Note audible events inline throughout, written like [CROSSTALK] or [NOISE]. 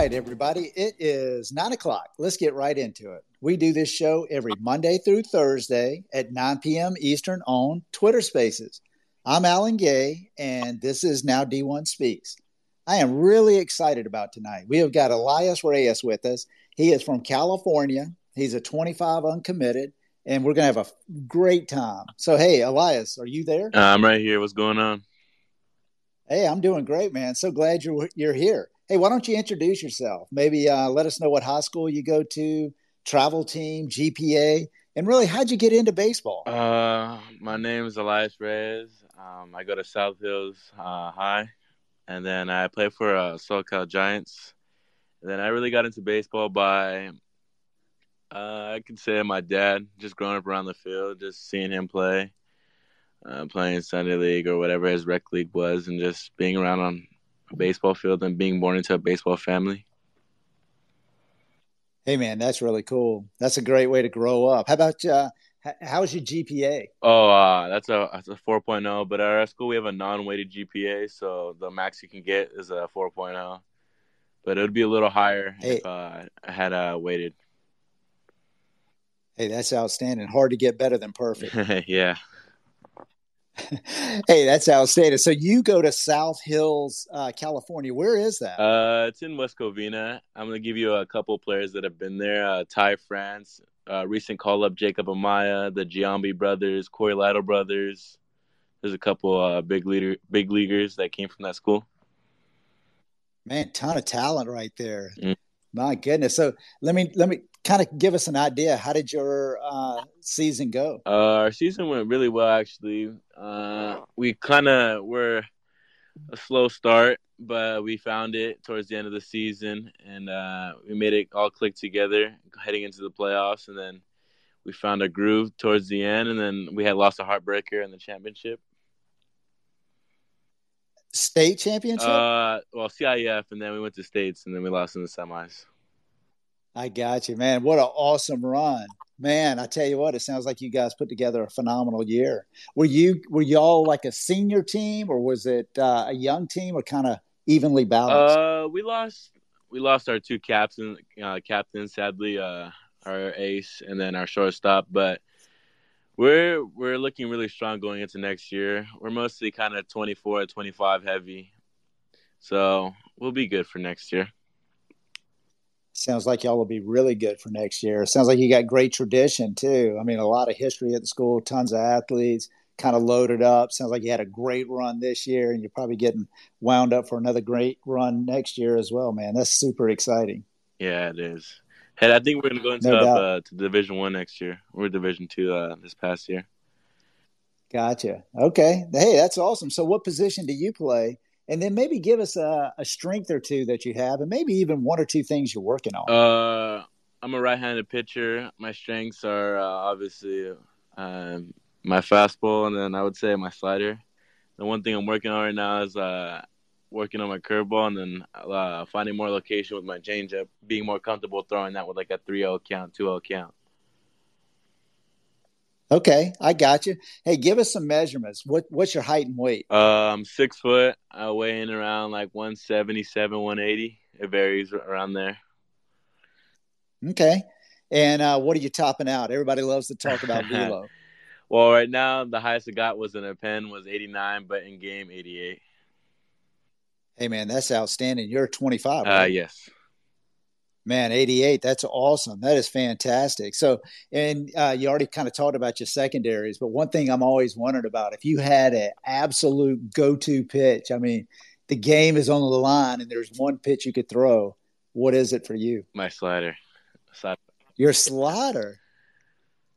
right, everybody. It is nine o'clock. Let's get right into it. We do this show every Monday through Thursday at 9 p.m. Eastern on Twitter Spaces. I'm Alan Gay, and this is Now D1 Speaks. I am really excited about tonight. We have got Elias Reyes with us. He is from California. He's a 25 uncommitted, and we're going to have a great time. So, hey, Elias, are you there? Uh, I'm right here. What's going on? Hey, I'm doing great, man. So glad you're you're here. Hey, why don't you introduce yourself? Maybe uh, let us know what high school you go to, travel team, GPA, and really how'd you get into baseball? Uh, my name is Elias Reyes. Um, I go to South Hills uh, High, and then I play for uh, SoCal Giants. And then I really got into baseball by, uh, I can say my dad, just growing up around the field, just seeing him play uh, playing Sunday League or whatever his rec league was, and just being around on a baseball field and being born into a baseball family. Hey man, that's really cool. That's a great way to grow up. How about uh, how's your GPA? Oh, uh, that's a that's a 4.0. But at our school, we have a non-weighted GPA, so the max you can get is a 4.0. But it would be a little higher hey. if uh, I had a uh, weighted. Hey, that's outstanding. Hard to get better than perfect. [LAUGHS] yeah. [LAUGHS] hey, that's outstanding. So you go to South Hills, uh, California. Where is that? Uh, it's in West Covina. I'm going to give you a couple players that have been there. Uh, Ty France, uh, recent call up Jacob Amaya, the Giambi brothers, Corey Lytle brothers. There's a couple uh, big leader, big leaguers that came from that school. Man, ton of talent right there. Mm. My goodness. So let me let me kind of give us an idea. How did your uh, season go? Uh, our season went really well, actually. Uh, we kind of were a slow start, but we found it towards the end of the season, and uh, we made it all click together heading into the playoffs. And then we found a groove towards the end, and then we had lost a heartbreaker in the championship. State championship? Uh, well, CIF, and then we went to states, and then we lost in the semis. I got you, man. What an awesome run, man! I tell you what, it sounds like you guys put together a phenomenal year. Were you were y'all like a senior team, or was it uh, a young team, or kind of evenly balanced? Uh, we lost we lost our two captains, uh, captains sadly, uh, our ace, and then our shortstop, but. We're we're looking really strong going into next year. We're mostly kind of 24 25 heavy. So, we'll be good for next year. Sounds like y'all will be really good for next year. Sounds like you got great tradition too. I mean, a lot of history at the school, tons of athletes, kind of loaded up. Sounds like you had a great run this year, and you're probably getting wound up for another great run next year as well, man. That's super exciting. Yeah, it is. Hey, I think we're gonna go into no uh, to Division One next year. We're Division Two uh, this past year. Gotcha. Okay. Hey, that's awesome. So, what position do you play? And then maybe give us a, a, strength or two that you have, and maybe even one or two things you're working on. Uh, I'm a right-handed pitcher. My strengths are uh, obviously um, my fastball, and then I would say my slider. The one thing I'm working on right now is uh, working on my curveball, and then uh, finding more location with my changeup, being more comfortable throwing that with like a 3-0 count, 2-0 count. Okay, I got you. Hey, give us some measurements. What what's your height and weight? Um, six foot. I weigh in around like one seventy seven, one eighty. It varies around there. Okay, and uh, what are you topping out? Everybody loves to talk about [LAUGHS] velo. well, right now the highest I got was in a pen was eighty nine, but in game eighty eight. Hey man, that's outstanding. You're twenty five. Uh, right? Uh, yes. Man, 88, that's awesome. That is fantastic. So, and uh, you already kind of talked about your secondaries, but one thing I'm always wondering about if you had an absolute go to pitch, I mean, the game is on the line and there's one pitch you could throw, what is it for you? My slider. slider. Your slider.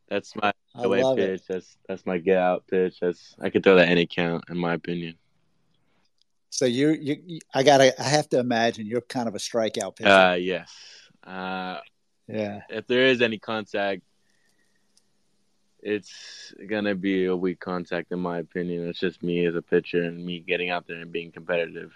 That's my away pitch. It. That's that's my get out pitch. That's I could throw that any count in my opinion. So you, you, I gotta, I have to imagine you're kind of a strikeout pitcher. Uh, yes. Uh, yeah. If there is any contact, it's gonna be a weak contact, in my opinion. It's just me as a pitcher and me getting out there and being competitive.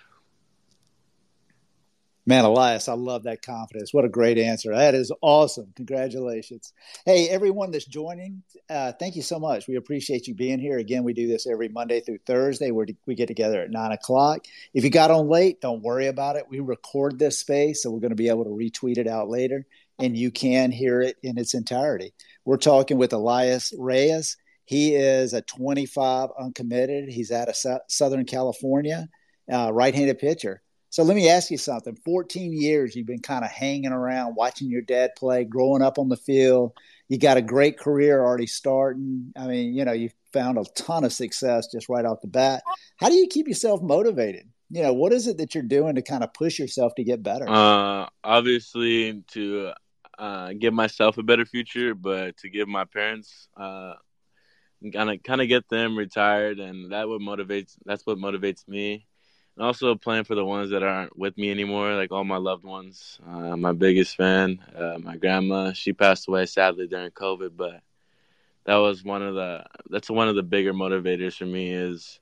Man, Elias, I love that confidence. What a great answer. That is awesome. Congratulations. Hey, everyone that's joining, uh, thank you so much. We appreciate you being here. Again, we do this every Monday through Thursday where we get together at nine o'clock. If you got on late, don't worry about it. We record this space, so we're going to be able to retweet it out later, and you can hear it in its entirety. We're talking with Elias Reyes. He is a 25 uncommitted. He's out of Southern California, uh, right handed pitcher so let me ask you something. 14 years you've been kind of hanging around, watching your dad play, growing up on the field. You got a great career already starting. I mean, you know, you found a ton of success just right off the bat. How do you keep yourself motivated? You know, what is it that you're doing to kind of push yourself to get better? Uh, obviously to uh, give myself a better future, but to give my parents uh, kind of kind of get them retired, and that what motivates. That's what motivates me and also playing for the ones that aren't with me anymore, like all my loved ones. Uh, my biggest fan, uh, my grandma, she passed away sadly during COVID, but that was one of the that's one of the bigger motivators for me is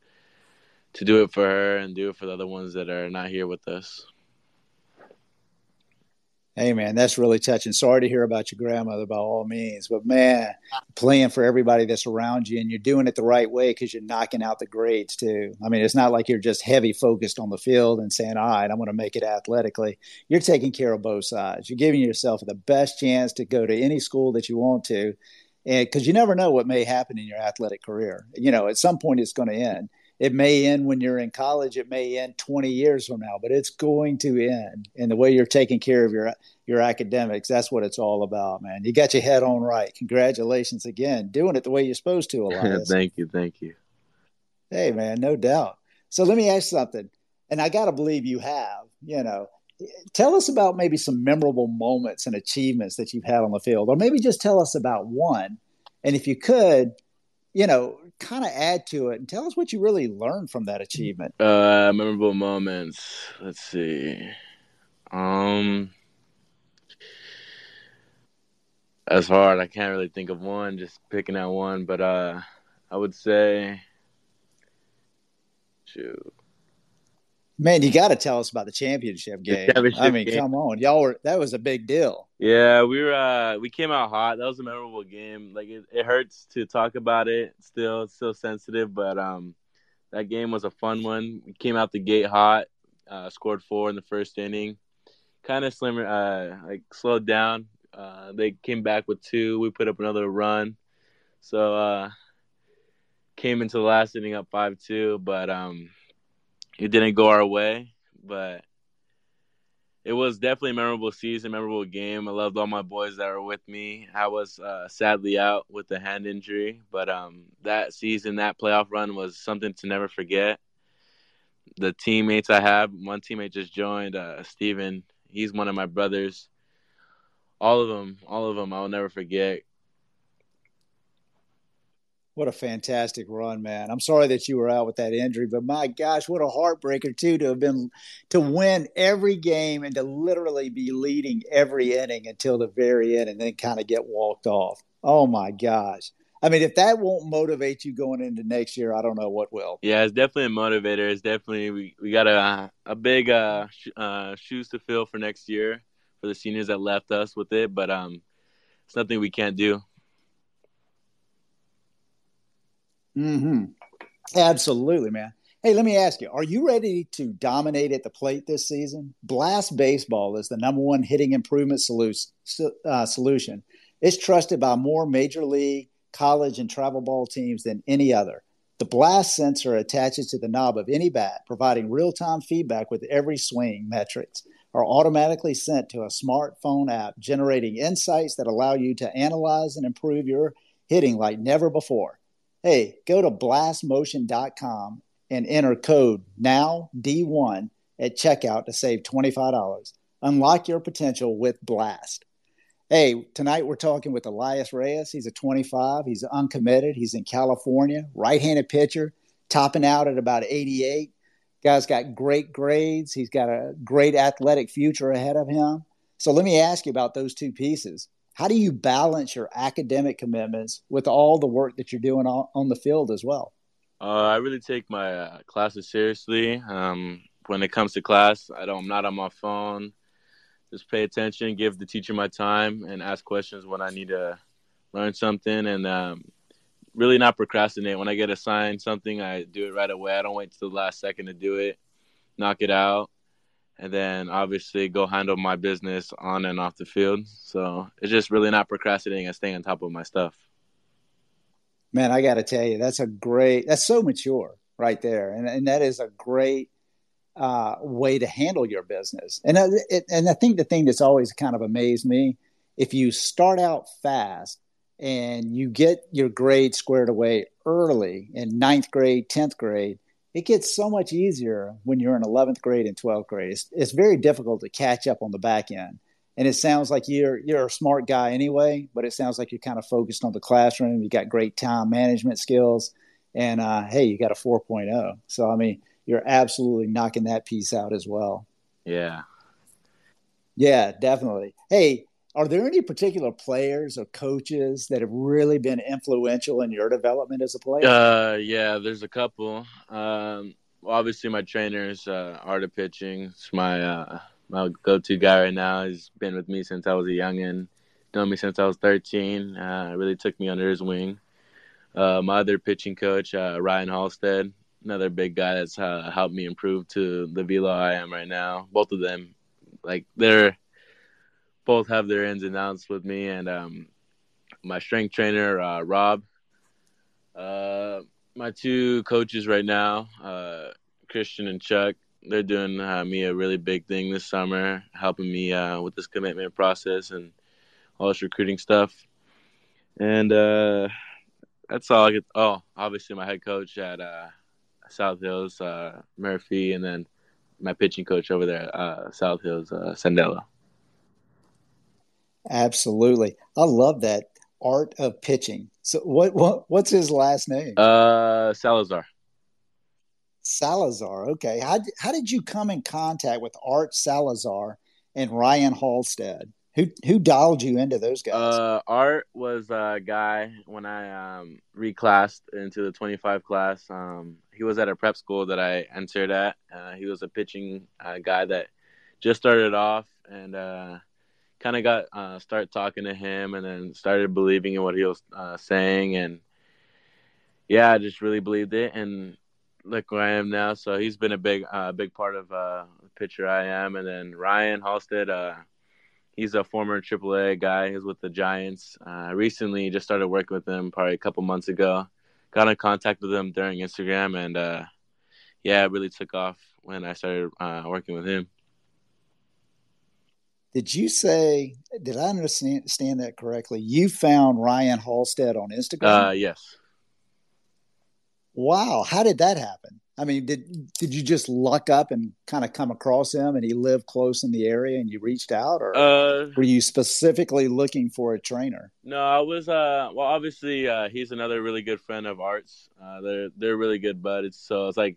to do it for her and do it for the other ones that are not here with us. Hey man, that's really touching. Sorry to hear about your grandmother by all means, but man, playing for everybody that's around you and you're doing it the right way because you're knocking out the grades too. I mean, it's not like you're just heavy focused on the field and saying, all right, I'm going to make it athletically. You're taking care of both sides. You're giving yourself the best chance to go to any school that you want to. And because you never know what may happen in your athletic career. You know, at some point it's going to end it may end when you're in college it may end 20 years from now but it's going to end and the way you're taking care of your your academics. That's what it's all about man. You got your head on right. Congratulations again. Doing it the way you're supposed to [LAUGHS] Elias. thank you thank you. Hey man no doubt. So let me ask something and i got to believe you have you know. Tell us about maybe some memorable moments and achievements that you've had on the field or maybe just tell us about one. And if you could you know kind of add to it and tell us what you really learned from that achievement. Uh, memorable moments. Let's see. Um, that's hard. I can't really think of one. Just picking out one, but uh, I would say, shoot. Man, you got to tell us about the championship game. Championship I mean, game. come on, y'all were that was a big deal. Yeah, we were uh, we came out hot. That was a memorable game. Like it, it hurts to talk about it. Still, it's still sensitive, but um, that game was a fun one. We came out the gate hot. Uh, scored four in the first inning. Kind of slimmer, uh, like slowed down. Uh, they came back with two. We put up another run. So uh, came into the last inning up five two, but um it didn't go our way, but it was definitely a memorable season, memorable game. I loved all my boys that were with me. I was uh, sadly out with a hand injury, but um, that season, that playoff run was something to never forget. The teammates I have, one teammate just joined, uh, Steven. He's one of my brothers. All of them, all of them, I'll never forget. What a fantastic run, man. I'm sorry that you were out with that injury, but my gosh, what a heartbreaker too to have been to win every game and to literally be leading every inning until the very end and then kind of get walked off. Oh my gosh. I mean, if that won't motivate you going into next year, I don't know what will. Yeah, it's definitely a motivator. It's definitely we, we got a a big uh, sh- uh, shoes to fill for next year for the seniors that left us with it, but um, it's nothing we can't do. Hmm. Absolutely, man. Hey, let me ask you: Are you ready to dominate at the plate this season? Blast Baseball is the number one hitting improvement uh, solution. It's trusted by more major league, college, and travel ball teams than any other. The blast sensor attaches to the knob of any bat, providing real time feedback with every swing. Metrics are automatically sent to a smartphone app, generating insights that allow you to analyze and improve your hitting like never before. Hey, go to blastmotion.com and enter code now D1 at checkout to save $25. Unlock your potential with Blast. Hey, tonight we're talking with Elias Reyes. He's a 25. He's uncommitted. He's in California, right-handed pitcher, topping out at about 88. Guy's got great grades. He's got a great athletic future ahead of him. So let me ask you about those two pieces how do you balance your academic commitments with all the work that you're doing on, on the field as well? Uh, I really take my uh, classes seriously. Um, when it comes to class, I don't. I'm not on my phone. just pay attention, give the teacher my time, and ask questions when I need to learn something, and um, really not procrastinate. When I get assigned something, I do it right away. I don't wait till the last second to do it. Knock it out, and then obviously go handle my business on and off the field. So it's just really not procrastinating and staying on top of my stuff. Man, I got to tell you, that's a great. That's so mature right there, and and that is a great uh, way to handle your business. And uh, it, and I think the thing that's always kind of amazed me, if you start out fast and you get your grade squared away early in ninth grade, tenth grade, it gets so much easier when you're in 11th grade and 12th grade. It's, it's very difficult to catch up on the back end. And it sounds like you're you're a smart guy anyway, but it sounds like you're kind of focused on the classroom. You got great time management skills, and uh, hey, you got a 4.0. So I mean, you're absolutely knocking that piece out as well. Yeah. Yeah, definitely. Hey, are there any particular players or coaches that have really been influential in your development as a player? Uh, yeah, there's a couple. Um, obviously, my trainers, uh, Art of Pitching, it's my uh, my go-to guy right now. He's been with me since I was a youngin', known me since I was 13. Uh, really took me under his wing. Uh, my other pitching coach, uh, Ryan Halstead, another big guy that's uh, helped me improve to the velo I am right now. Both of them, like they're both have their ins and outs with me, and um, my strength trainer uh, Rob. Uh, my two coaches right now, uh, Christian and Chuck, they're doing uh, me a really big thing this summer, helping me uh, with this commitment process and all this recruiting stuff. And that's all I get. Oh, obviously my head coach at South Hills, uh, Murphy, and then my pitching coach over there, uh, South Hills, uh, Sandella. Absolutely, I love that art of pitching. So, what, what what's his last name? Uh, Salazar. Salazar. Okay, how how did you come in contact with Art Salazar and Ryan Halstead? Who who dialed you into those guys? Uh, Art was a guy when I um, reclassed into the 25 class. Um, he was at a prep school that I entered at. Uh, he was a pitching uh, guy that just started off and uh, kind of got uh, started talking to him and then started believing in what he was uh, saying and yeah, I just really believed it and look where I am now. So he's been a big uh, big part of uh, the pitcher I am. And then Ryan Halstead he's a former AAA guy. He's with the Giants. Uh, recently, just started working with him probably a couple months ago. Got in contact with him during Instagram, and uh, yeah, it really took off when I started uh, working with him. Did you say? Did I understand that correctly? You found Ryan Halstead on Instagram. Uh, yes. Wow, how did that happen? I mean, did did you just luck up and kind of come across him, and he lived close in the area, and you reached out, or uh, were you specifically looking for a trainer? No, I was. Uh, well, obviously, uh, he's another really good friend of Art's. Uh, they're they're really good buds. So it's like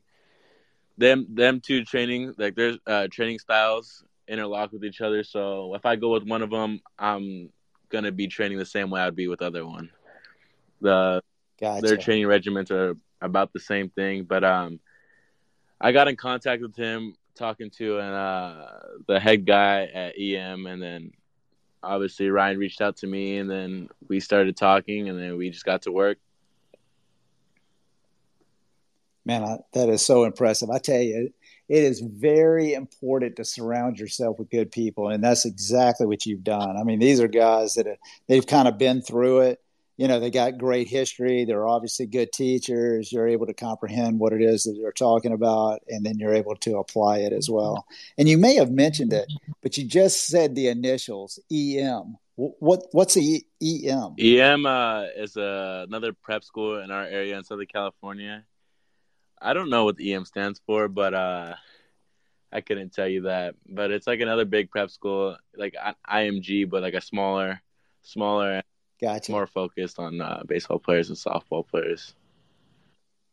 them them two training like their uh, training styles interlock with each other. So if I go with one of them, I'm gonna be training the same way I'd be with other one. The gotcha. their training regiments are about the same thing, but um I got in contact with him talking to uh, the head guy at EM, and then obviously Ryan reached out to me, and then we started talking, and then we just got to work. Man, I, that is so impressive. I tell you, it is very important to surround yourself with good people, and that's exactly what you've done. I mean, these are guys that have, they've kind of been through it. You know they got great history. They're obviously good teachers. You're able to comprehend what it is that they're talking about and then you're able to apply it as well. And you may have mentioned it but you just said the initials em what what's the em em uh, is uh, another prep school in our area in southern california i don't know what the em stands for but uh, i couldn't tell you that but it's like another big prep school like img but like a smaller smaller Gotcha. More focused on uh, baseball players and softball players.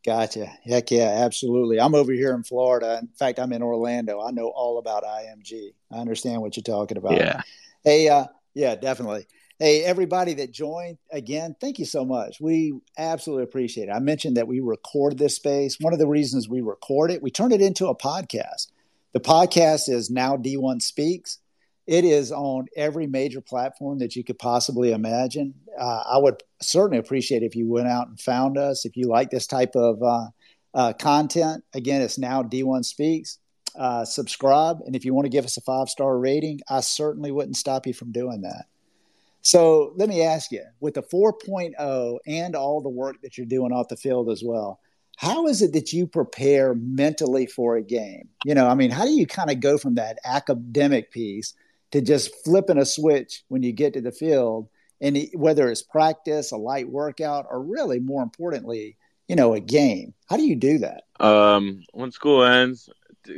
Gotcha. Heck yeah, absolutely. I'm over here in Florida. In fact, I'm in Orlando. I know all about IMG. I understand what you're talking about. Yeah. Hey, uh, yeah, definitely. Hey, everybody that joined, again, thank you so much. We absolutely appreciate it. I mentioned that we record this space. One of the reasons we record it, we turn it into a podcast. The podcast is Now D1 Speaks. It is on every major platform that you could possibly imagine. Uh, I would certainly appreciate if you went out and found us. If you like this type of uh, uh, content, again, it's now D1 Speaks. Uh, subscribe, and if you want to give us a five star rating, I certainly wouldn't stop you from doing that. So let me ask you, with the 4.0 and all the work that you're doing off the field as well, how is it that you prepare mentally for a game? You know, I mean, how do you kind of go from that academic piece to just flipping a switch when you get to the field and whether it's practice, a light workout, or really more importantly, you know, a game. How do you do that? Um, when school ends,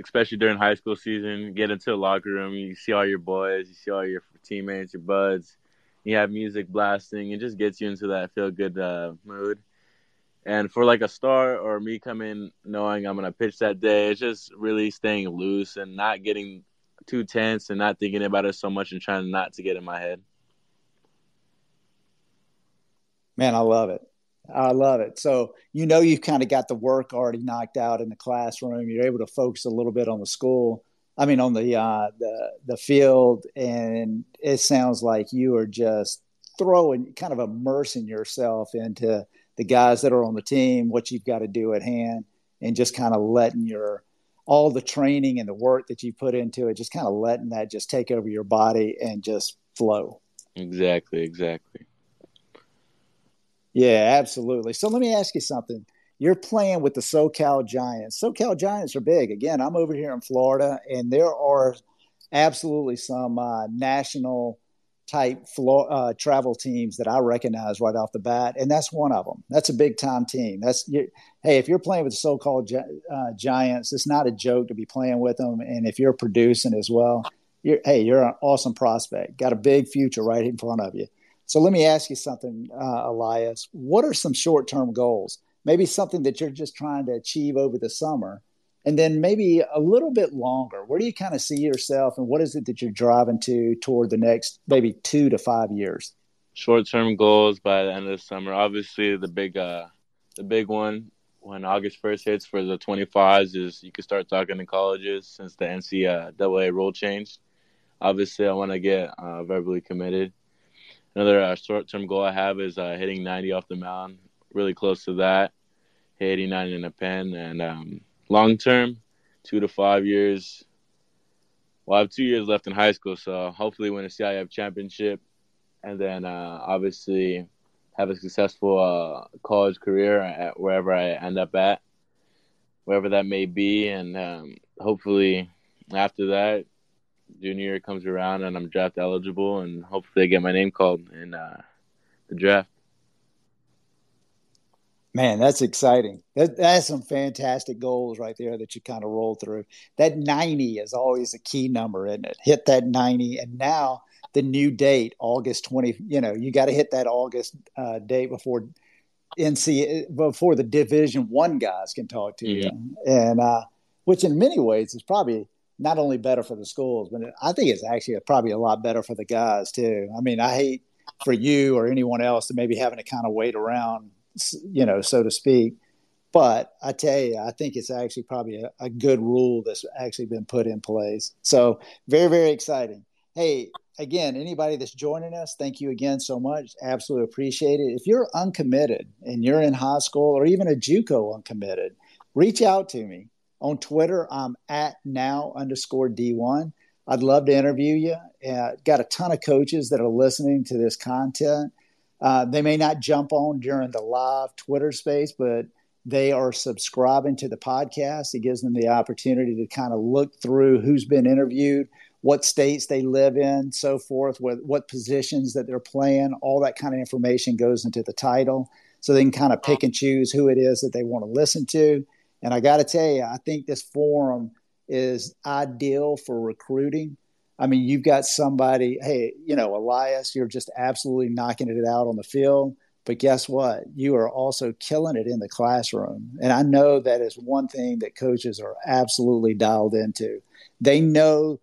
especially during high school season, get into the locker room, you see all your boys, you see all your teammates, your buds, you have music blasting, it just gets you into that feel good uh, mood. And for like a star or me coming knowing I'm gonna pitch that day, it's just really staying loose and not getting too tense and not thinking about it so much and trying not to get in my head. Man, I love it. I love it. So you know you've kind of got the work already knocked out in the classroom. You're able to focus a little bit on the school. I mean, on the uh, the the field, and it sounds like you are just throwing, kind of immersing yourself into the guys that are on the team, what you've got to do at hand, and just kind of letting your all the training and the work that you put into it, just kind of letting that just take over your body and just flow. Exactly, exactly. Yeah, absolutely. So let me ask you something. You're playing with the SoCal Giants. SoCal Giants are big. Again, I'm over here in Florida, and there are absolutely some uh, national type floor, uh, travel teams that I recognize right off the bat, and that's one of them. That's a big time team. That's hey, if you're playing with the SoCal uh, Giants, it's not a joke to be playing with them, and if you're producing as well, you're hey, you're an awesome prospect. Got a big future right in front of you. So let me ask you something, uh, Elias. What are some short-term goals? Maybe something that you're just trying to achieve over the summer. And then maybe a little bit longer. Where do you kind of see yourself and what is it that you're driving to toward the next maybe two to five years? Short term goals by the end of the summer. Obviously the big uh the big one when august 1st hits for the 25s is you can start talking to colleges since the ncaa rule changed. Obviously i want to get uh, verbally committed. Another uh, short term goal i have is uh, hitting 90 off the mound. Really close to that hit 89 in a pen and um long term, two to five years. Well, I have two years left in high school, so hopefully win a CIF championship, and then uh, obviously have a successful uh, college career at wherever I end up at, wherever that may be, and um, hopefully after that, junior year comes around and I'm draft eligible, and hopefully I get my name called in uh, the draft. Man, that's exciting. That, that's some fantastic goals right there that you kind of roll through. That 90 is always a key number, isn't it? Hit that 90. And now the new date, August 20, you know, you got to hit that August uh, date before NC, before the Division One guys can talk to you. And, uh, which in many ways is probably not only better for the schools, but I think it's actually probably a lot better for the guys too. I mean, I hate for you or anyone else to maybe having to kind of wait around you know, so to speak. But I tell you, I think it's actually probably a, a good rule that's actually been put in place. So very, very exciting. Hey, again, anybody that's joining us, thank you again so much. Absolutely appreciate it. If you're uncommitted and you're in high school or even a JUCO uncommitted, reach out to me on Twitter. I'm at now underscore D1. I'd love to interview you. Uh, got a ton of coaches that are listening to this content. Uh, they may not jump on during the live Twitter space, but they are subscribing to the podcast. It gives them the opportunity to kind of look through who's been interviewed, what states they live in, so forth, what, what positions that they're playing. All that kind of information goes into the title. So they can kind of pick and choose who it is that they want to listen to. And I got to tell you, I think this forum is ideal for recruiting I mean, you've got somebody, hey, you know, Elias, you're just absolutely knocking it out on the field. But guess what? You are also killing it in the classroom. And I know that is one thing that coaches are absolutely dialed into. They know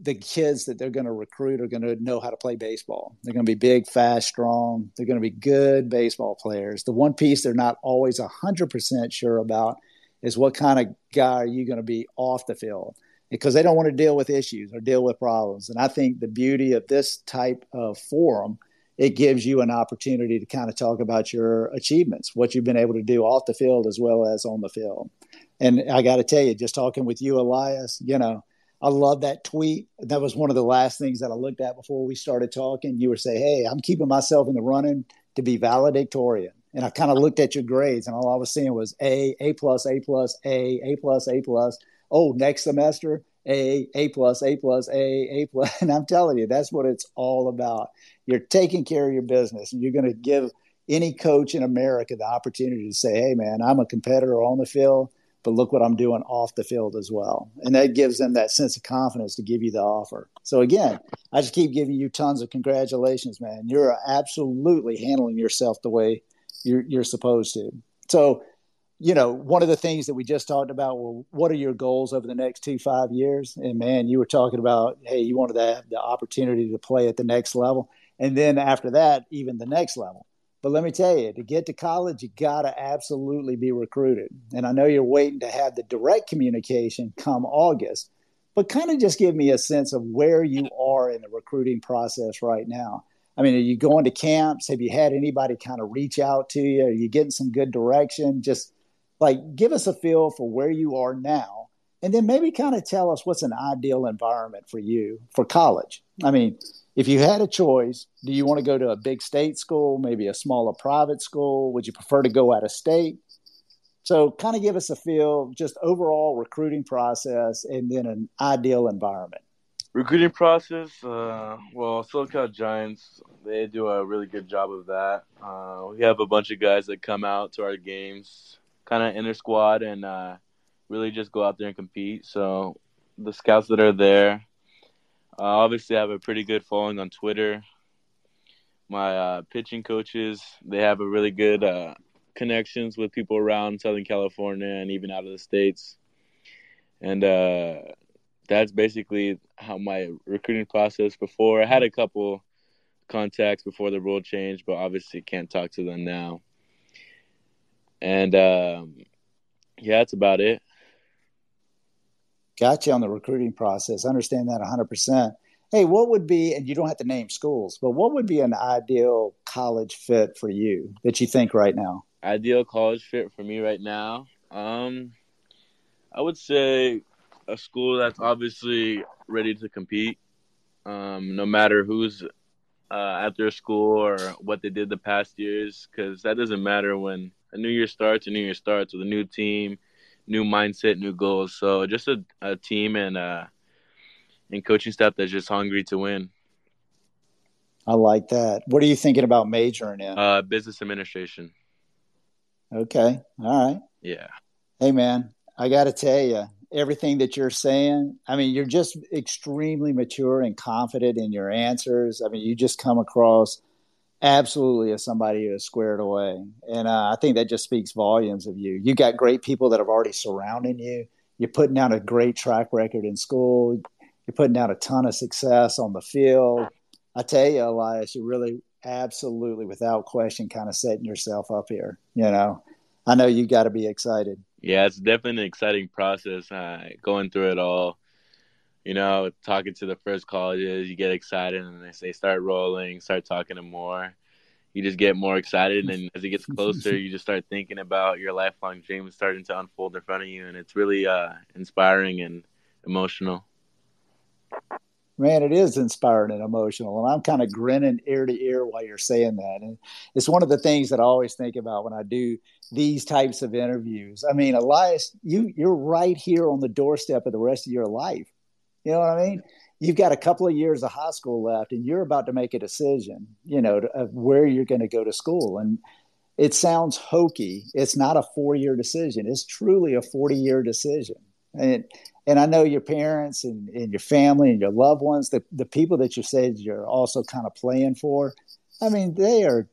the kids that they're going to recruit are going to know how to play baseball. They're going to be big, fast, strong. They're going to be good baseball players. The one piece they're not always 100% sure about is what kind of guy are you going to be off the field because they don't want to deal with issues or deal with problems. And I think the beauty of this type of forum, it gives you an opportunity to kind of talk about your achievements, what you've been able to do off the field as well as on the field. And I got to tell you, just talking with you, Elias, you know, I love that tweet. That was one of the last things that I looked at before we started talking. You were saying, "Hey, I'm keeping myself in the running to be valedictorian," and I kind of looked at your grades, and all I was seeing was A, A plus, A plus, A, A plus, A plus. Oh, next semester, A, A plus, A plus, A, A plus. [LAUGHS] And I'm telling you, that's what it's all about. You're taking care of your business, and you're going to give any coach in America the opportunity to say, "Hey, man, I'm a competitor on the field." but look what I'm doing off the field as well. And that gives them that sense of confidence to give you the offer. So again, I just keep giving you tons of congratulations, man. You're absolutely handling yourself the way you're, you're supposed to. So, you know, one of the things that we just talked about well, what are your goals over the next two, five years? And man, you were talking about, hey, you wanted to have the opportunity to play at the next level. And then after that, even the next level. But let me tell you, to get to college, you got to absolutely be recruited. And I know you're waiting to have the direct communication come August, but kind of just give me a sense of where you are in the recruiting process right now. I mean, are you going to camps? Have you had anybody kind of reach out to you? Are you getting some good direction? Just like give us a feel for where you are now. And then maybe kind of tell us what's an ideal environment for you for college. I mean, if you had a choice, do you want to go to a big state school, maybe a smaller private school? Would you prefer to go out of state? So, kind of give us a feel, just overall recruiting process, and then an ideal environment. Recruiting process, uh, well, SoCal Giants, they do a really good job of that. Uh, we have a bunch of guys that come out to our games, kind of inner squad, and uh, really just go out there and compete. So, the scouts that are there, uh, obviously, have a pretty good following on Twitter. My uh, pitching coaches, they have a really good uh, connections with people around Southern California and even out of the states. And uh, that's basically how my recruiting process before. I had a couple contacts before the rule change, but obviously can't talk to them now. And um, yeah, that's about it got you on the recruiting process. I understand that 100%. Hey, what would be, and you don't have to name schools, but what would be an ideal college fit for you that you think right now? Ideal college fit for me right now? Um, I would say a school that's obviously ready to compete, um, no matter who's uh, at their school or what they did the past years, because that doesn't matter when a new year starts. A new year starts with a new team, new mindset, new goals. So just a, a team and uh and coaching staff that's just hungry to win. I like that. What are you thinking about majoring in? Uh, business administration. Okay. All right. Yeah. Hey, man, I got to tell you, everything that you're saying, I mean, you're just extremely mature and confident in your answers. I mean, you just come across absolutely as somebody who is squared away. And uh, I think that just speaks volumes of you. You got great people that have already surrounding you. You're putting down a great track record in school. You're putting down a ton of success on the field. I tell you, Elias, you're really absolutely, without question, kind of setting yourself up here. You know, I know you got to be excited. Yeah, it's definitely an exciting process uh, going through it all you know, talking to the first colleges, you get excited, and they say start rolling, start talking to more. You just get more excited, and as it gets closer, you just start thinking about your lifelong dreams starting to unfold in front of you, and it's really uh, inspiring and emotional. Man, it is inspiring and emotional, and I'm kind of grinning ear to ear while you're saying that. And it's one of the things that I always think about when I do these types of interviews. I mean, Elias, you you're right here on the doorstep of the rest of your life you know what I mean? You've got a couple of years of high school left, and you're about to make a decision, you know, to, of where you're going to go to school. And it sounds hokey. It's not a four year decision. It's truly a 40 year decision. And, and I know your parents and, and your family and your loved ones, the, the people that you said you're also kind of playing for, I mean, they are,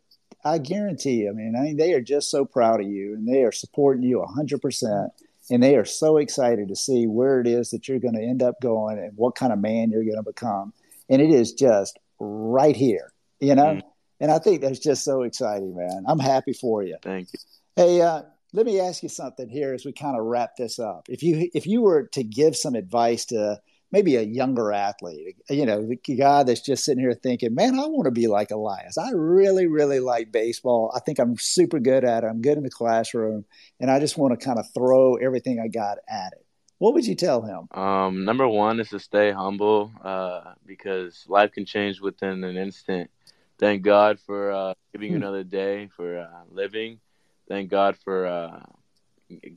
I guarantee, you, I mean, I mean, they are just so proud of you and they are supporting you 100% and they are so excited to see where it is that you're going to end up going and what kind of man you're going to become. And it is just right here, you know? Mm. And I think that's just so exciting, man. I'm happy for you. Thank you. Hey, uh, let me ask you something here as we kind of wrap this up. If you if you were to give some advice to maybe a younger athlete, you know, the guy that's just sitting here thinking, man, I want to be like Elias. I really, really like baseball. I think I'm super good at it. I'm good in the classroom, and I just want to kind of throw everything I got at it. What would you tell him? Um, number one is to stay humble uh, because life can change within an instant. Thank God for uh, giving you hmm. another day for uh, living. Thank God for uh,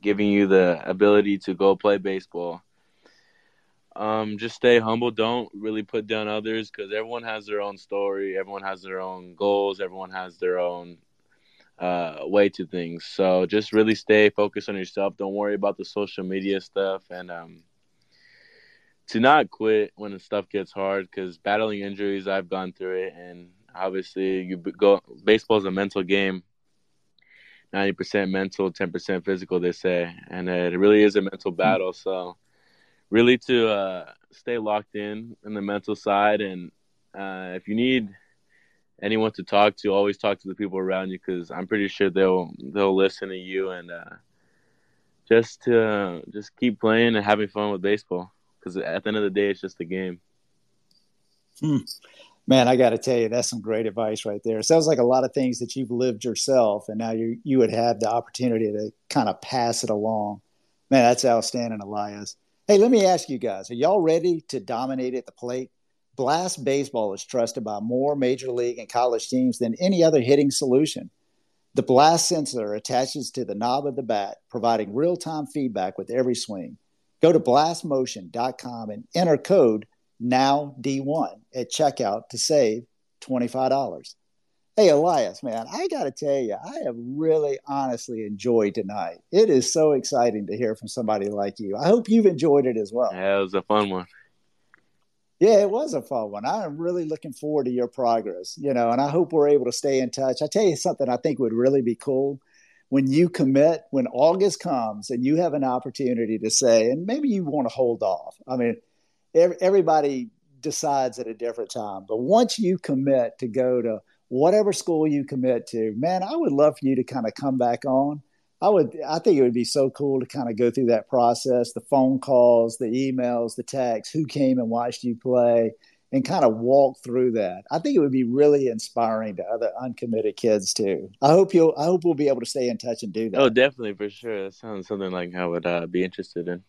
giving you the ability to go play baseball um, just stay humble. Don't really put down others because everyone has their own story. Everyone has their own goals. Everyone has their own uh, way to things. So just really stay focused on yourself. Don't worry about the social media stuff and um, to not quit when the stuff gets hard because battling injuries, I've gone through it. And obviously, you go baseball is a mental game. 90% mental, 10% physical, they say. And it really is a mental battle. So really to uh, stay locked in in the mental side. And uh, if you need anyone to talk to, always talk to the people around you because I'm pretty sure they'll they'll listen to you and uh, just to just keep playing and having fun with baseball because at the end of the day, it's just a game. Hmm. Man, I got to tell you, that's some great advice right there. It sounds like a lot of things that you've lived yourself, and now you you would have the opportunity to kind of pass it along. Man, that's outstanding, Elias. Hey, let me ask you guys are y'all ready to dominate at the plate? Blast Baseball is trusted by more major league and college teams than any other hitting solution. The Blast sensor attaches to the knob of the bat, providing real time feedback with every swing. Go to blastmotion.com and enter code NOWD1 at checkout to save $25. Hey, Elias, man, I got to tell you, I have really honestly enjoyed tonight. It is so exciting to hear from somebody like you. I hope you've enjoyed it as well. Yeah, it was a fun one. Yeah, it was a fun one. I am really looking forward to your progress, you know, and I hope we're able to stay in touch. I tell you something I think would really be cool when you commit, when August comes and you have an opportunity to say, and maybe you want to hold off. I mean, everybody decides at a different time, but once you commit to go to whatever school you commit to, man, I would love for you to kind of come back on. I would, I think it would be so cool to kind of go through that process, the phone calls, the emails, the texts, who came and watched you play, and kind of walk through that. I think it would be really inspiring to other uncommitted kids too. I hope you'll, I hope we'll be able to stay in touch and do that. Oh, definitely for sure. That sounds something like I would uh, be interested in.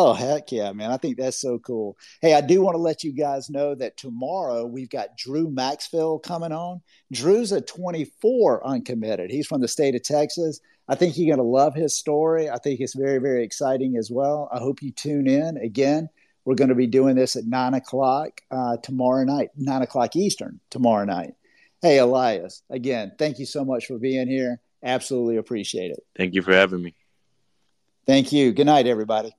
Oh, heck yeah, man. I think that's so cool. Hey, I do want to let you guys know that tomorrow we've got Drew Maxfield coming on. Drew's a 24 uncommitted. He's from the state of Texas. I think you're going to love his story. I think it's very, very exciting as well. I hope you tune in. Again, we're going to be doing this at 9 o'clock uh, tomorrow night, 9 o'clock Eastern tomorrow night. Hey, Elias, again, thank you so much for being here. Absolutely appreciate it. Thank you for having me. Thank you. Good night, everybody.